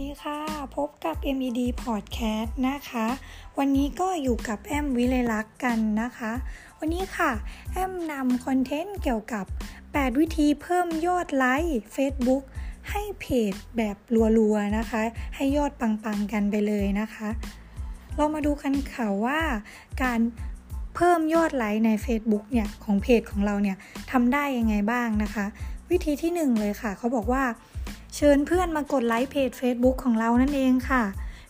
ดีค่ะ พบกับ MED Podcast นะคะ วันนี้ก็อยู่กับแอมวิเลลักษ์กันนะคะ วันนี้ค่ะ แอมนำคอนเทนต์เกี่ยวกับ 8 วิธีเพิ่มยอดไลค์ Facebook ให้เพจแบบรัวๆนะคะ ให้ยอดปังๆกันไปเลยนะคะ เรามาดูกันค่ะว่าการเพิ่มยอดไลค์ใน Facebook เนี่ยของเพจของเราเนี่ยทำได้ยังไงบ้างนะคะ วิธีที่ 1 เลยค่ะ เขาบอกว่า เชิญเพื่อนมากดไลค์เพจ Facebook ของเรานั่นเองค่ะ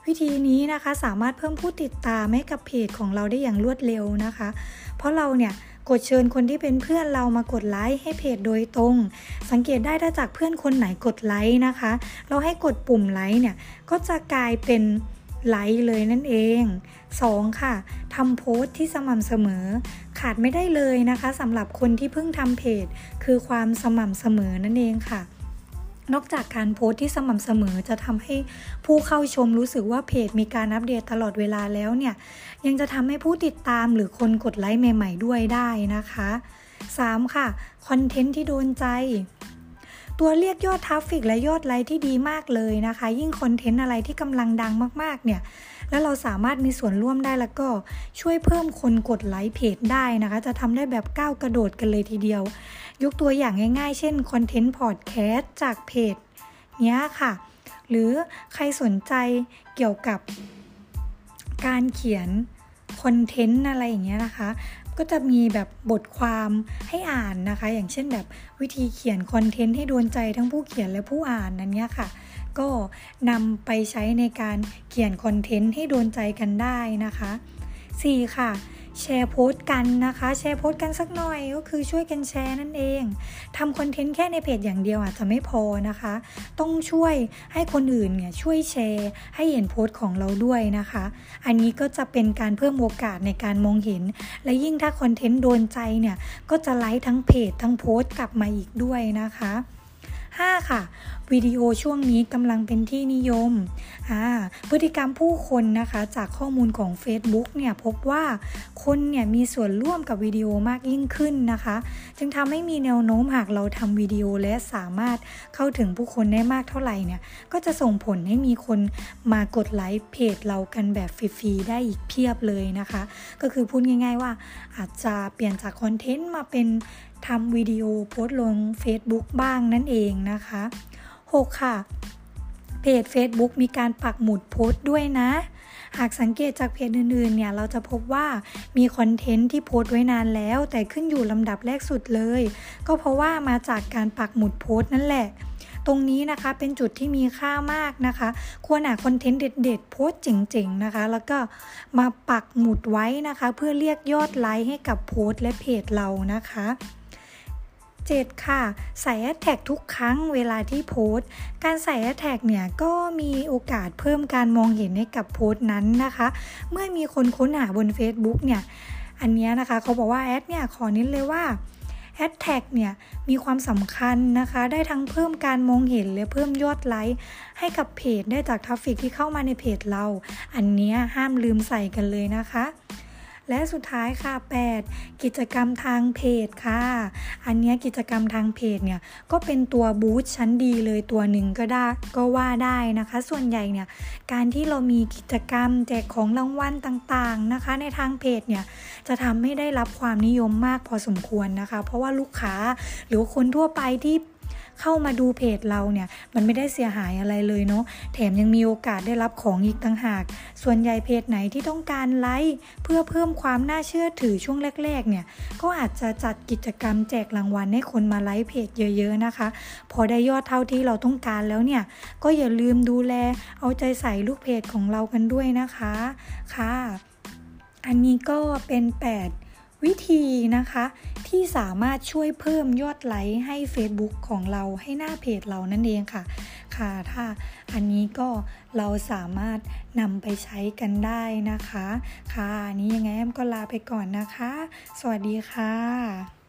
วิธีนี้นะคะสามารถเพิ่มผู้ติดตามให้กับเพจของเราได้อย่างรวดเร็วนะคะ เพราะเราเนี่ยกดเชิญคนที่เป็นเพื่อนเรามากดไลค์ให้เพจโดยตรง สังเกตได้ถ้าจากเพื่อนคนไหนกดไลค์นะคะ เราให้กดปุ่มไลค์เนี่ยก็จะกลายเป็นไลค์เลยนั่นเอง 2. ค่ะทำโพสต์ที่สม่ำเสมอ ขาดไม่ได้เลยนะคะสำหรับคนที่เพิ่งทำเพจ คือความสม่ำเสมอนั่นเองค่ะ นอกจากการโพสที่สม่ำเสมอจะทำให้ผู้เข้าชมรู้สึกว่าเพจมีการอัปเดตตลอดเวลาแล้วเนี่ย ยังจะทำให้ผู้ติดตามหรือคนกดไลค์ใหม่ ๆ ด้วยได้นะคะ 3. ค่ะคอนเทนต์ที่โดนใจ ตัวเรียกยอด traffic และยอดไลค์ที่ดีมากเลยนะคะ ยิ่งคอนเทนต์อะไรที่กำลังดังมากๆเนี่ยแล้วเราสามารถมีส่วนร่วมได้แล้วก็ช่วยเพิ่มคนกดไลค์เพจได้นะคะ จะทำได้แบบก้าวกระโดดกันเลยทีเดียว ยกตัวอย่างง่ายๆ เช่นคอนเทนต์พอดแคสต์จากเพจเนี้ยค่ะ หรือใครสนใจเกี่ยวกับการเขียนคอนเทนต์อะไรอย่างเงี้ยนะคะ ก็จะมีแบบบทความให้อ่านนะคะ อย่างเช่นแบบวิธีเขียนคอนเทนต์ให้โดนใจทั้งผู้เขียนและผู้อ่านนั่นเนี้ยค่ะ ก็นำไปใช้ในการเขียนคอนเทนต์ให้โดนใจกันได้นะคะ 4. ค่ะ แชร์โพสต์กันนะคะ แชร์โพสต์กันสักหน่อยก็คือช่วยกันแชร์นั่นเองทำคอนเทนต์แค่ในเพจอย่างเดียวอาจจะไม่พอนะคะ ต้องช่วยให้คนอื่นเนี่ยช่วยแชร์ ให้เห็นโพสต์ของเราด้วยนะคะ อันนี้ก็จะเป็นการเพิ่มโอกาสในการมองเห็น และยิ่งถ้าคอนเทนต์โดนใจเนี่ยก็จะไลค์ทั้งเพจทั้งโพสต์กลับมาอีกด้วยนะคะ 5. ค่ะวิดีโอช่วงนี้กำลังเป็นที่นิยม พฤติกรรมผู้คนนะคะจากข้อมูลของ Facebook เนี่ยพบว่าคนเนี่ยมีส่วนร่วมกับวิดีโอมากยิ่งขึ้นนะคะ จึงทำให้มีแนวโน้มหากเราทำวิดีโอและสามารถเข้าถึงผู้คนได้มากเท่าไหร่เนี่ยก็จะส่งผลให้มีคนมากดไลค์เพจเรากันแบบฟรีๆได้อีกเพียบเลยนะคะ ก็คือพูดง่าย ๆว่าอาจจะเปลี่ยนจากคอนเทนต์มาเป็น ทำวิดีโอโพสต์ลง Facebook บ้างนั่นเองนะคะ 6. ค่ะ เพจ Facebook มีการปักหมุดโพสต์ด้วยนะ หากสังเกตจากเพจอื่นๆ เนี่ยเราจะพบว่ามีคอนเทนต์ที่โพสต์ไว้นานแล้ว แต่ขึ้นอยู่ลำดับแรกสุดเลย ก็เพราะว่ามาจากการปักหมุดโพสต์นั่นแหละตรงนี้นะคะเป็นจุดที่มีค่ามากนะคะ ควรหาคอนเทนต์เด็ดๆ โพสต์เจ๋งๆนะคะ แล้วก็มาปักหมุดไว้นะคะ เพื่อเรียกยอดไลค์ให้กับโพสต์และเพจเรานะคะ 7 ค่ะ ใส่แฮชแท็กทุกครั้งเวลาที่โพสต์ การใส่แฮชแท็กเนี่ยก็มีโอกาสเพิ่มการมองเห็นให้กับโพสต์นั้นนะคะ เมื่อมีคนค้นหาบน Facebook เนี่ย อันนี้นะคะเขาบอกว่าแอดเนี่ยขอนิดเลยว่าแฮชแท็กเนี่ยมีความสำคัญนะคะ ได้ทั้งเพิ่มการมองเห็นและเพิ่มยอดไลค์ให้กับเพจได้จาก traffic ที่เข้ามาในเพจเรา อันนี้ห้ามลืมใส่กันเลยนะคะ และสุดท้ายค่ะ 8 กิจกรรมทางเพจค่ะ อันนี้กิจกรรมทางเพจเนี่ยก็เป็นตัวบูธชั้นดีเลยตัวหนึ่งก็ได้ก็ว่าได้นะคะ ส่วนใหญ่เนี่ยการที่เรามีกิจกรรมแจกของรางวัลต่างๆนะคะ ในทางเพจเนี่ยจะทำให้ได้รับความนิยมมากพอสมควรนะคะ เพราะว่าลูกค้าหรือคนทั่วไปที่ เข้ามาดูเพจเราเนี่ย มันไม่ได้เสียหายอะไรเลยเนาะแถมยังมีโอกาสได้รับของอีกต่างหาก ส่วนใหญ่เพจไหนที่ต้องการไลค์เพื่อเพิ่มความน่าเชื่อถือช่วงแรก ๆ เนี่ย ก็อาจจะจัดกิจกรรมแจกรางวัลให้คนมาไลค์เพจเยอะๆนะคะ พอได้ยอดเท่าที่เราต้องการแล้วเนี่ย ก็อย่าลืมดูแล เอาใจใส่ลูกเพจของเรากันด้วยนะคะ ค่ะ อันนี้ก็เป็น 8 วิธีนะคะที่สามารถช่วยเพิ่มยอดไลค์ให้ Facebook ของเราให้หน้าเพจเรานั่นเองค่ะ ค่ะถ้าอันนี้ก็เราสามารถนำไปใช้กันได้นะคะ ค่ะนี้ยังไงแอมก็ลาไปก่อนนะคะ สวัสดีค่ะ